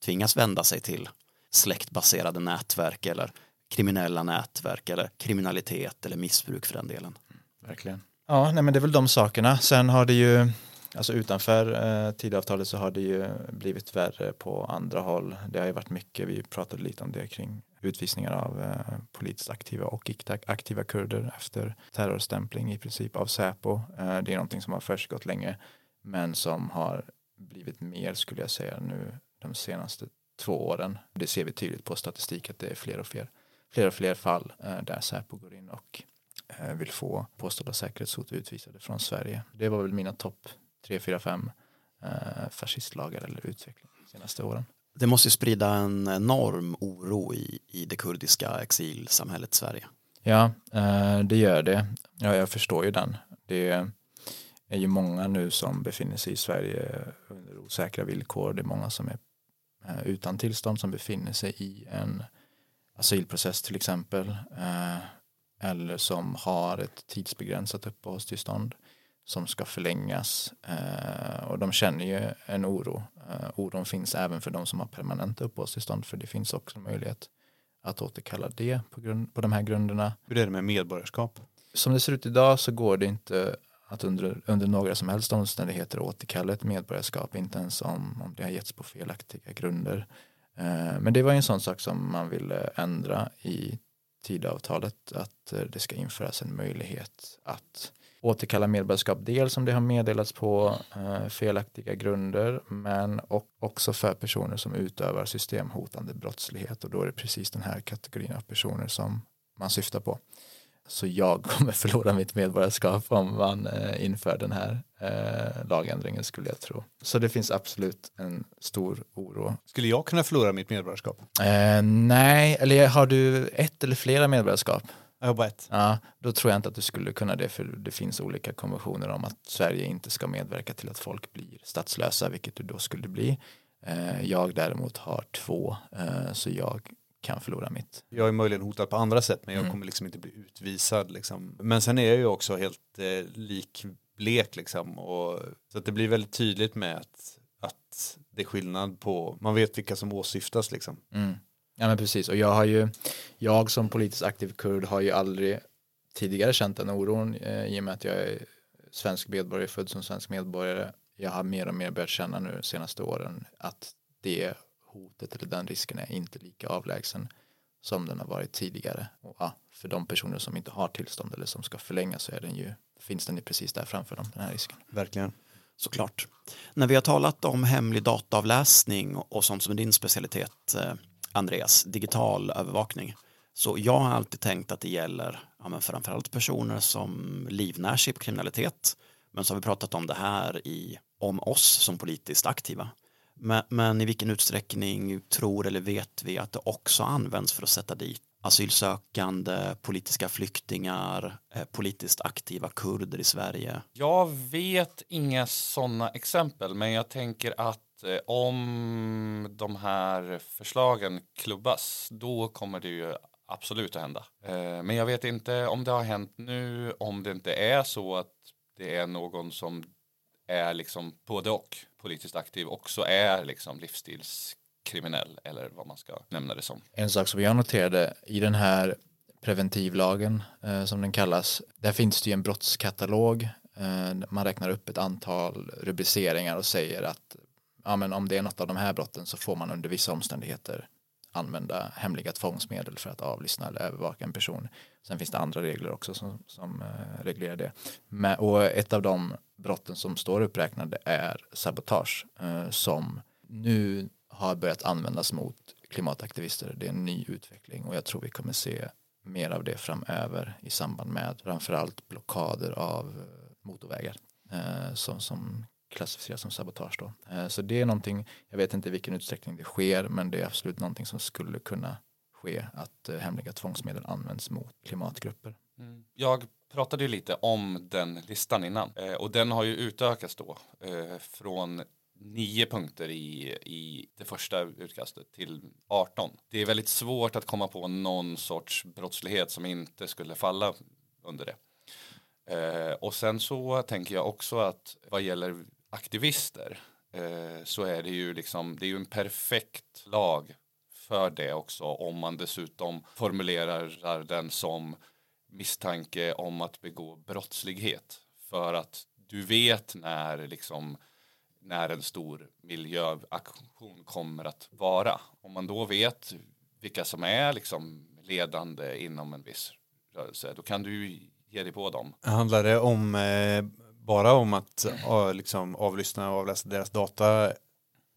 tvingas vända sig till släktbaserade nätverk eller kriminella nätverk eller kriminalitet eller missbruk för den delen. Verkligen. Ja, nej men det är väl de sakerna. Sen har det ju, alltså utanför eh, tidavtalet så har det ju blivit värre på andra håll. Det har ju varit mycket, vi pratade lite om det kring utvisningar av eh, politiskt aktiva och icke aktiva kurder efter terrorstämpling i princip av Säpo. Eh, det är någonting som har försiggått länge men som har blivit mer skulle jag säga nu de senaste två åren. Det ser vi tydligt på statistik att det är fler och fler, fler och fler fall eh, där Säpo går in och eh, vill få påstådda säkerhetshot utvisade från Sverige. Det var väl mina topp tre, fyra, fem eh, fascistlagar eller utveckling de senaste åren. Det måste ju sprida en enorm oro i, i det kurdiska exilsamhället Sverige. Ja, eh, det gör det. Ja, jag förstår ju den. Det är ju många nu som befinner sig i Sverige under osäkra villkor. Det är många som är eh, utan tillstånd som befinner sig i en asylprocess till exempel. Eh, eller som har ett tidsbegränsat uppehållstillstånd som ska förlängas. eh, Och de känner ju en oro. Eh, Oron finns även för de som har permanent uppehållstillstånd för det finns också möjlighet att återkalla det på, grund, på de här grunderna. Hur är det med medborgarskap? Som det ser ut idag så går det inte att under, under några som helst omständigheter återkalla ett medborgarskap, inte ens om, om det har getts på felaktiga grunder. Eh, men det var ju en sån sak som man ville ändra i Tidöavtalet, att det ska införas en möjlighet att återkalla medborgarskap, dels om det har meddelats på eh, felaktiga grunder, men och också för personer som utövar systemhotande brottslighet och då är det precis den här kategorin av personer som man syftar på. Så jag kommer förlora mitt medborgarskap om man eh, inför den här eh, lagändringen skulle jag tro. Så det finns absolut en stor oro. Skulle jag kunna förlora mitt medborgarskap? Eh, nej, eller har du ett eller flera medborgarskap? Ett. Ja, då tror jag inte att du skulle kunna det för det finns olika konventioner om att Sverige inte ska medverka till att folk blir statslösa, vilket du då skulle bli. Eh, jag däremot har två, eh, så jag kan förlora mitt. Jag är möjligen hotad på andra sätt men jag Mm. kommer liksom inte bli utvisad liksom. Men sen är jag ju också helt eh, likblek liksom och så att det blir väldigt tydligt med att, att det är skillnad på, man vet vilka som åsyftas liksom. Mm. Ja men precis och jag har ju, jag som politiskt aktiv kurd har ju aldrig tidigare känt den oron eh, i och med att jag är svensk medborgare, född som svensk medborgare. Jag har mer och mer börjat känna nu de senaste åren att det hotet eller den risken är inte lika avlägsen som den har varit tidigare. Och ja, för de personer som inte har tillstånd eller som ska förlänga så är den ju, finns den ju precis där framför dem, den här risken. Verkligen. Såklart. När vi har talat om hemlig dataavläsning och sånt som är din specialitet, eh, Andreas, digital övervakning, så jag har alltid tänkt att det gäller ja, men framförallt personer som livnär sig på kriminalitet. Men så har vi pratat om det här i, om oss som politiskt aktiva. Men, men i vilken utsträckning tror eller vet vi att det också används för att sätta dit asylsökande, politiska flyktingar, eh, politiskt aktiva kurder i Sverige? Jag vet inga sådana exempel, men jag tänker att eh, om de här förslagen klubbas, då kommer det ju absolut att hända. Eh, men jag vet inte om det har hänt nu, om det inte är så att det är någon som är liksom både och politiskt aktiv också är liksom kriminell eller vad man ska nämna det som. En sak som jag noterade i den här preventivlagen eh, som den kallas, där finns det ju en brottskatalog. Eh, man räknar upp ett antal rubriceringar och säger att ja, men om det är något av de här brotten så får man under vissa omständigheter använda hemliga tvångsmedel för att avlyssna eller övervaka en person. Sen finns det andra regler också som, som eh, reglerar det. Men, och ett av de brotten som står uppräknade är sabotage eh, som nu har börjat användas mot klimataktivister. Det är en ny utveckling och jag tror vi kommer se mer av det framöver i samband med framförallt blockader av eh, motorvägar eh, som, som klassificeras som sabotage då. Eh, så det är någonting, jag vet inte i vilken utsträckning det sker men det är absolut någonting som skulle kunna ske att eh, hemliga tvångsmedel används mot klimatgrupper. Mm. Jag pratade ju lite om den listan innan eh, och den har ju utökats då eh, från nio punkter i, i det första utkastet till 18. Det är väldigt svårt att komma på någon sorts brottslighet som inte skulle falla under det. Eh, och sen så tänker jag också att vad gäller aktivister eh, så är det ju liksom det är ju en perfekt lag för det också om man dessutom formulerar den som misstanke om att begå brottslighet för att du vet när liksom när en stor miljöaktion kommer att vara. Om man då vet vilka som är liksom ledande inom en viss rörelse då kan du ge dig på dem. Handlar det om eh, bara om att ja, liksom, avlyssna och avläsa deras data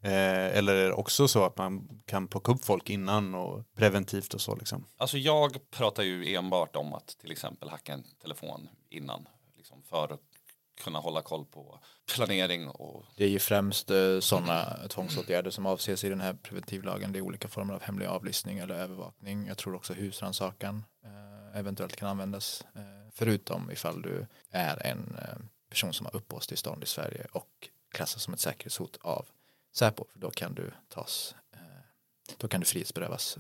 eh, eller är det också så att man kan plocka upp folk innan och preventivt och så liksom? Alltså jag pratar ju enbart om att till exempel hacka en telefon innan liksom för att kunna hålla koll på planering och Det är ju främst eh, sådana tvångsåtgärder som avses i den här preventivlagen. Det är olika former av hemlig avlyssning eller övervakning. Jag tror också husrannsakan eh, eventuellt kan användas. Eh, förutom ifall du är en person som har uppehållstillstånd i Sverige och klassas som ett säkerhetshot av Säpo. För då kan du tas, då kan du frihetsberövas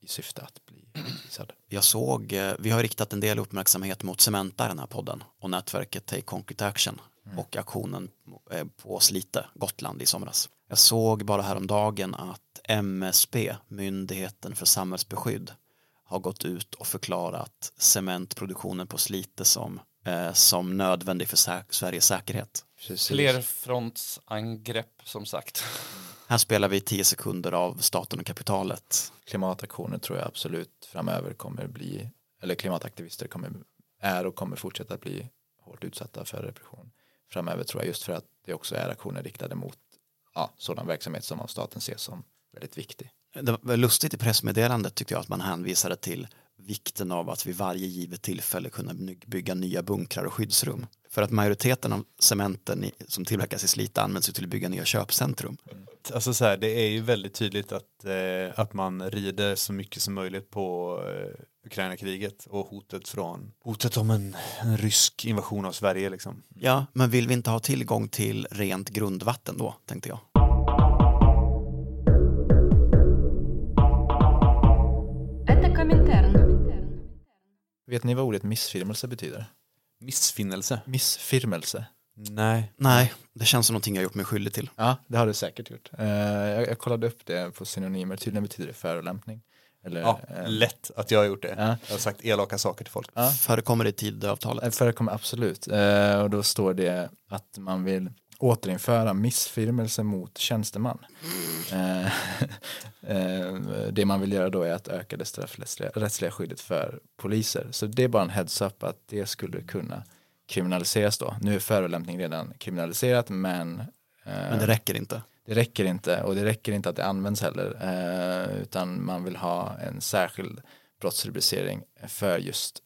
i syfte att bli utvisad. Jag såg, eh, vi har riktat en del uppmärksamhet mot Cementa i den här podden och nätverket Take Concrete Action och aktionen eh, på Slite, Gotland i somras. Jag såg bara häromdagen att MSB, Myndigheten för samhällsbeskydd, har gått ut och förklarat cementproduktionen på Slite som, eh, som nödvändig för sä- Sveriges säkerhet. Precis. flerfrontsangrepp som sagt. Här spelar vi tio sekunder av staten och kapitalet. klimataktioner tror jag absolut framöver kommer bli, eller klimataktivister kommer, är och kommer fortsätta bli hårt utsatta för repression framöver tror jag just för att det också är aktioner riktade mot ja, sådan verksamhet som av staten ses som väldigt viktig. Det var lustigt i pressmeddelandet tyckte jag att man hänvisade till vikten av att vid varje givet tillfälle kunna ny- bygga nya bunkrar och skyddsrum. För att majoriteten av cementen i, som tillverkas i Slite används ju till att bygga nya köpcentrum. Alltså så här, det är ju väldigt tydligt att, eh, att man rider så mycket som möjligt på eh, Ukraina-kriget och hotet från hotet om en, en rysk invasion av Sverige liksom. Ja, men vill vi inte ha tillgång till rent grundvatten då, tänkte jag. Это Коминтерн. Vet ni vad ordet missfirmelse betyder? Missfinnelse? Missfirmelse. Nej. Nej, det känns som någonting jag gjort mig skyldig till. Ja, det har du säkert gjort. Eh, jag, jag kollade upp det på synonymer, tydligen betyder det förolämpning. Eller, Ja, eh, lätt att jag har gjort det. Ja. Jag har sagt elaka saker till folk. Ja. Förekommer det i Tidöavtalet? Det förekommer absolut. Eh, och då står det att man vill återinföra missfirmelse mot tjänsteman. Eh, det man vill göra då är att öka det straffrättsliga rättsliga skyddet för poliser. Så det är bara en heads-up att det skulle kunna kriminaliseras då. Nu är förolämpning redan kriminaliserat men, eh, Men det räcker inte. det räcker inte och det räcker inte att det används heller utan man vill ha en särskild brottsrubricering för just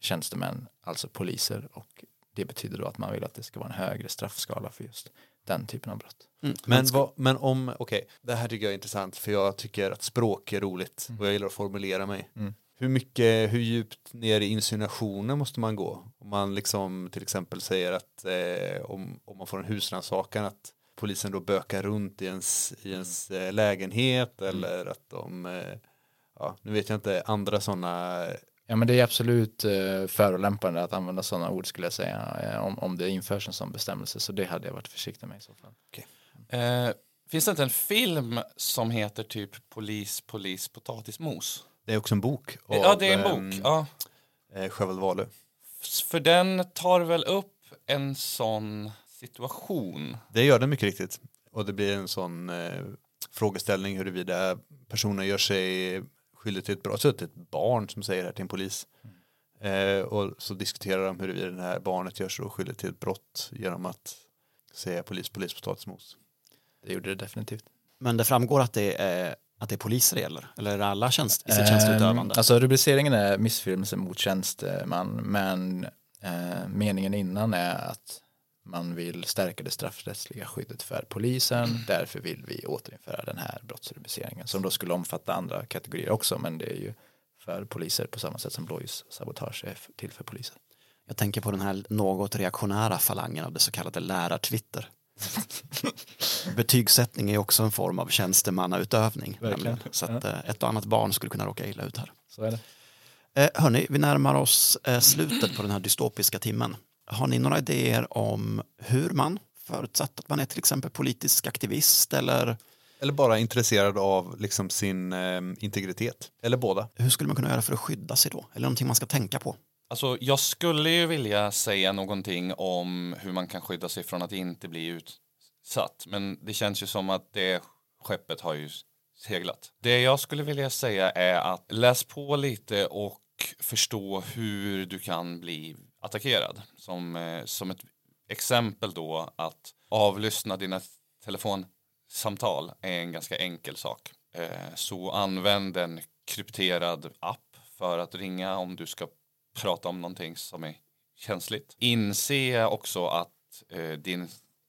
tjänstemän, alltså poliser och det betyder då att man vill att det ska vara en högre straffskala för just den typen av brott. Mm. Men, vad, men om, okej, det här tycker jag är intressant för jag tycker att språk är roligt och jag gillar att formulera mig. Mm. Hur mycket, hur djupt ner i insinuationen måste man gå? Om man liksom till exempel säger att eh, om, om man får en husrannsakan att polisen då bökar runt i ens, i ens eh, lägenhet eller att de, eh, ja, nu vet jag inte, andra sådana Ja men det är absolut eh, förolämpande att använda sådana ord skulle jag säga eh, om, om det införs en sån bestämmelse så det hade jag varit försiktig med i så fall. Eh, finns det inte en film som heter typ Polis, polis, potatismos? Det är också en bok. ja, av, det är en ehm, bok. Ja. Eh, Sjöwall Wahlöö. För den tar väl upp en sån situation. Det gör den mycket riktigt. Och det blir en sån eh, frågeställning huruvida personen gör sig skyldig till ett brott. Så det är ett barn som säger det här till en polis. Eh, och så diskuterar de huruvida det här barnet gör sig skyldig till ett brott genom att säga polis, polis, potatismos. Det gjorde det definitivt. Men det framgår att det är, att det är poliser det gäller? Eller är det alla tjänst, i sitt tjänsteutövande? Eh, Alltså rubriceringen är missfirmelse mot tjänsteman men eh, meningen innan är att man vill stärka det straffrättsliga skyddet för polisen. Därför vill vi återinföra den här brottsrubriceringen som då skulle omfatta andra kategorier också men det är ju för poliser på samma sätt som blåljussabotage är till för poliser. Jag tänker på den här något reaktionära falangen av det så kallade lärartwitter. Betygssättning är också en form av tjänstemannautövning. Så att eh, ett och annat barn skulle kunna råka illa ut här. Så är det. Eh, hörni, vi närmar oss eh, slutet på den här dystopiska timmen. Har ni några idéer om hur man, förutsatt att man är till exempel politisk aktivist eller Eller bara intresserad av liksom sin eh, integritet. Eller båda. hur skulle man kunna göra för att skydda sig då? Eller någonting man ska tänka på? Alltså, jag skulle ju vilja säga någonting om hur man kan skydda sig från att inte bli utsatt. Men det känns ju som att det skeppet har ju seglat. Det jag skulle vilja säga är att läs på lite och förstå hur du kan bli attackerad. Som, eh, som ett exempel då att avlyssna dina telefonsamtal är en ganska enkel sak. Eh, så använd en krypterad app för att ringa om du ska prata om någonting som är känsligt. Inse också att eh, din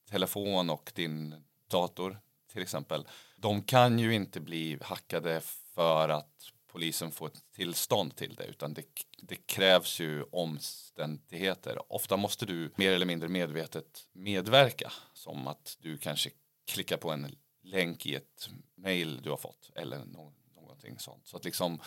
telefon och din dator till exempel, de kan ju inte bli hackade för att polisen får ett tillstånd till det utan det, det krävs ju omständigheter. Ofta måste du mer eller mindre medvetet medverka som att du kanske klickar på en länk i ett mail du har fått eller nå- någonting sånt. Så att liksom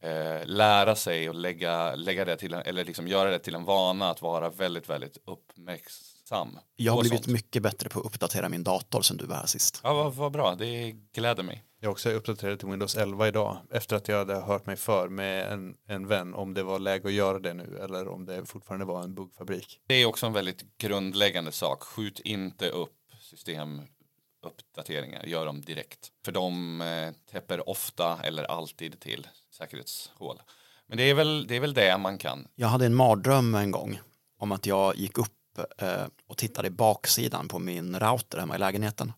eh, lära sig och lägga, lägga det till en, eller liksom göra det till en vana att vara väldigt, väldigt uppmärksam. Jag har blivit sånt. mycket bättre på att uppdatera min dator sen du var här sist. Ja, vad, vad bra, det gläder mig. Jag också uppdaterade till Windows 11 idag efter att jag hade hört mig för med en, en vän om det var läge att göra det nu eller om det fortfarande var en buggfabrik. Det är också en väldigt grundläggande sak. Skjut inte upp systemuppdateringar, gör dem direkt. För de eh, täpper ofta eller alltid till säkerhetshål. Men det är väl det, är väl det man kan. Jag hade en mardröm en gång om att jag gick upp eh, och tittade i baksidan på min router hemma i lägenheten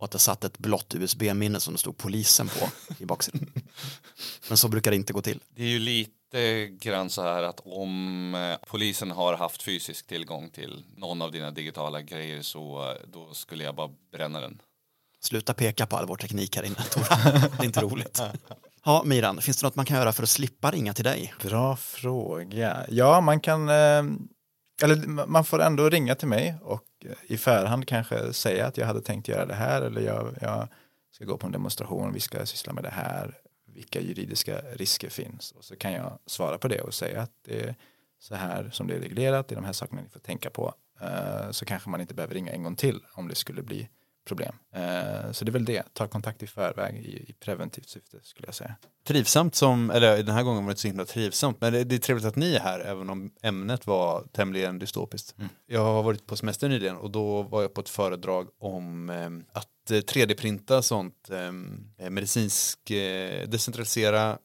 och att det satt ett blått USB-minne som det stod polisen på i baksidan. Men så brukar det inte gå till. Det är ju lite grann så här att om eh, polisen har haft fysisk tillgång till någon av dina digitala grejer så eh, då skulle jag bara bränna den. Sluta peka på all vår teknik här inne, Tor. Det är inte roligt. Ja, Miran, finns det något man kan göra för att slippa ringa till dig? Bra fråga. Ja, man kan, eh, eller man får ändå ringa till mig och eh, i förhand kanske säga att jag hade tänkt göra det här eller jag, jag ska gå på en demonstration, vi ska syssla med det här, vilka juridiska risker finns. Och så kan jag svara på det och säga att det är så här som det är reglerat, det är de här sakerna ni får tänka på. Eh, så kanske man inte behöver ringa en gång till om det skulle bli problem. Eh, Så det är väl det, ta kontakt i förväg i, i preventivt syfte skulle jag säga. Trivsamt som, eller den här gången var det inte så himla trivsamt, men det, det är trevligt att ni är här även om ämnet var tämligen dystopiskt. Jag har varit på semester nyligen och då var jag på ett föredrag om eh, att eh, 3D-printa sånt eh, medicinsk, eh, decentralisera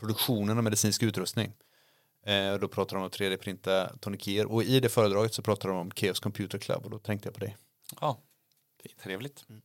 produktionen av medicinsk utrustning. Eh, och då pratar de om att 3D-printa toniker och i det föredraget så pratar de om Chaos Computer Club och då tänkte jag på dig. Ja, trevligt. Mm.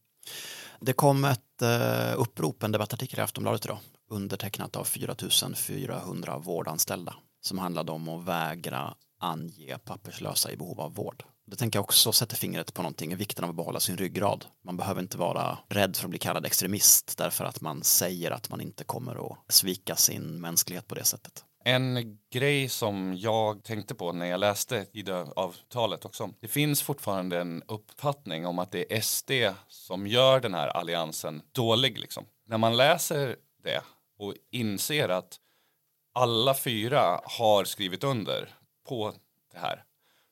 Det kom ett eh, upprop, en debattartikel i Aftonbladet idag, undertecknat av 4400 vårdanställda, som handlade om att vägra ange papperslösa i behov av vård. Det tänker jag också sätter fingret på någonting, vikten av att behålla sin ryggrad. Man behöver inte vara rädd för att bli kallad extremist därför att man säger att man inte kommer att svika sin mänsklighet på det sättet. En grej som jag tänkte på när jag läste Tidöavtalet också. Det finns fortfarande en uppfattning om att det är SD som gör den här alliansen dålig. Liksom. När man läser det och inser att alla fyra har skrivit under på det här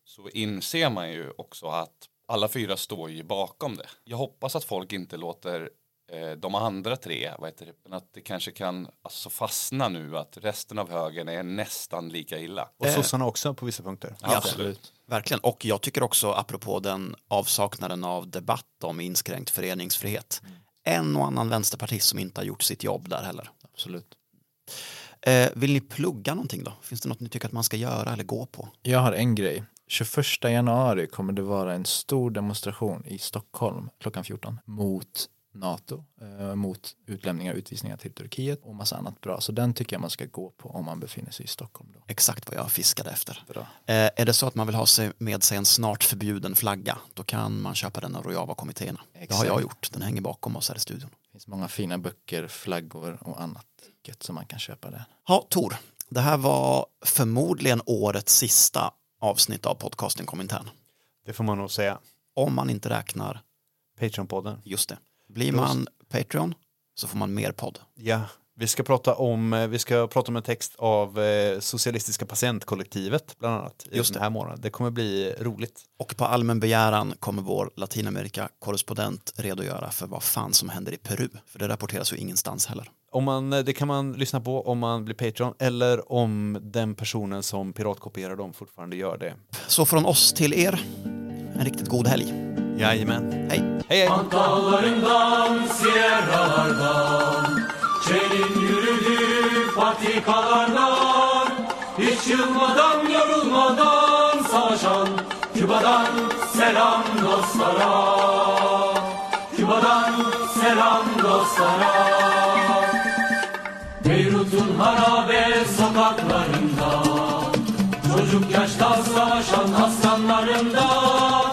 så inser man ju också att alla fyra står ju bakom det. Jag hoppas att folk inte låter de andra tre, vad heter det, men att det kanske kan alltså fastna nu att resten av högern är nästan lika illa. Och sossarna också på vissa punkter. Ja, absolut. Verkligen. Och jag tycker också, apropå den avsaknaden av debatt om inskränkt föreningsfrihet, en och annan vänsterpartist som inte har gjort sitt jobb där heller. Absolut. Eh, vill ni plugga någonting då? Finns det något ni tycker att man ska göra eller gå på? Jag har en grej. 21 januari kommer det vara en stor demonstration i Stockholm klockan 14 mot NATO, eh, mot utlämningar och utvisningar till Turkiet och massa annat bra. Så den tycker jag man ska gå på om man befinner sig i Stockholm. Då. Exakt vad jag fiskade efter. Bra. Eh, är det så att man vill ha sig med sig en snart förbjuden flagga, då kan man köpa den av Rojava-kommittéerna. Det har jag gjort, den hänger bakom oss här i studion. Det finns många fina böcker, flaggor och annat gött som man kan köpa där. Ja, Tor, det här var förmodligen årets sista avsnitt av podcasten Komintern. Det får man nog säga. Om man inte räknar, Patreon-podden. just det, blir man Patreon så får man mer podd. Ja, vi ska prata om, eh, vi ska prata om en text av eh, Socialistiska patientkollektivet bland annat Just den här månaden. Det kommer bli roligt. Och på allmän begäran kommer vår Latinamerika-korrespondent redogöra för vad fan som händer i Peru. För det rapporteras ju ingenstans heller. Om man, eh, det kan man lyssna på om man blir Patreon eller om den personen som piratkopierar dem fortfarande gör det. Så från oss till er, en riktigt god helg. Jajamän. Hej! Hej hej! Dağlarından, sierralardan Çelin yürüdü patikalardan Hiç yılmadan, yorulmadan savaşan Küba'dan selam dostlara Küba'dan selam dostlara Beyrut'un harabe sokaklarında Çocuk yaşta savaşan aslanlarından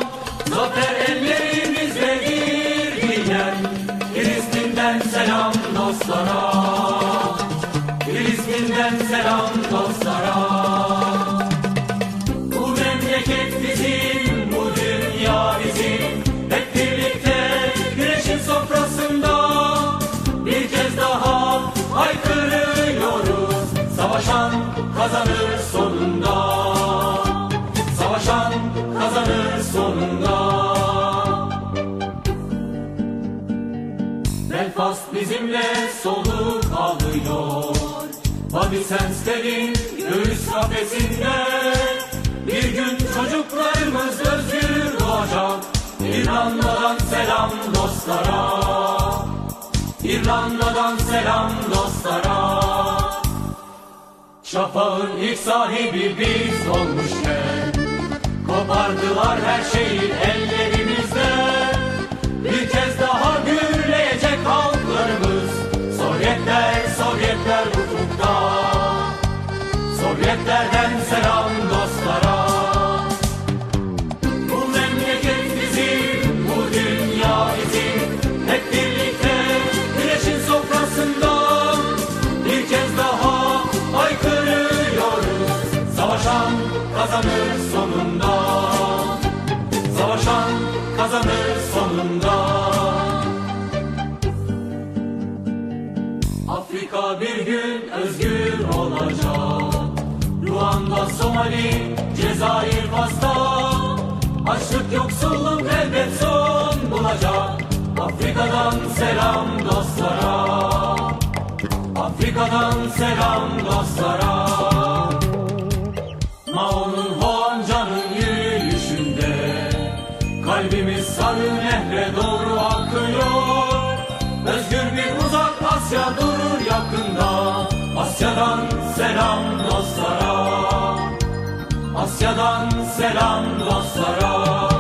Badisenslerin göğüs kafesinde. Bir gün çocuklarımız özgür doğacak. İrlanda'dan selam dostlara. İrlanda'dan selam dostlara. Şafağın ilk sahibi biz olmuşken Kopardılar her şeyi ellerimizden Sovyetlerden selam dostlara. Bu memleket bizim, bu dünya bizim. Hep birlikte güneşin sofrasında Bir kez daha haykırıyoruz Savaşan kazanır sonunda. Savaşan kazanır sonunda Ruanda, Somali, Cezayir, Fas'ta Açlık, yoksulluk elbet son bulacak. Afrika'dan selam dostlara. Afrika'dan selam dostlara. Mao'nun Hoanca'nın yürüyüşünde. Kalbimiz sarı nehre doğru akıyor. Özgür bir uzak Asya durur yakında. Asya'dan selam dostlara Asya'dan selam dostlara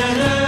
na na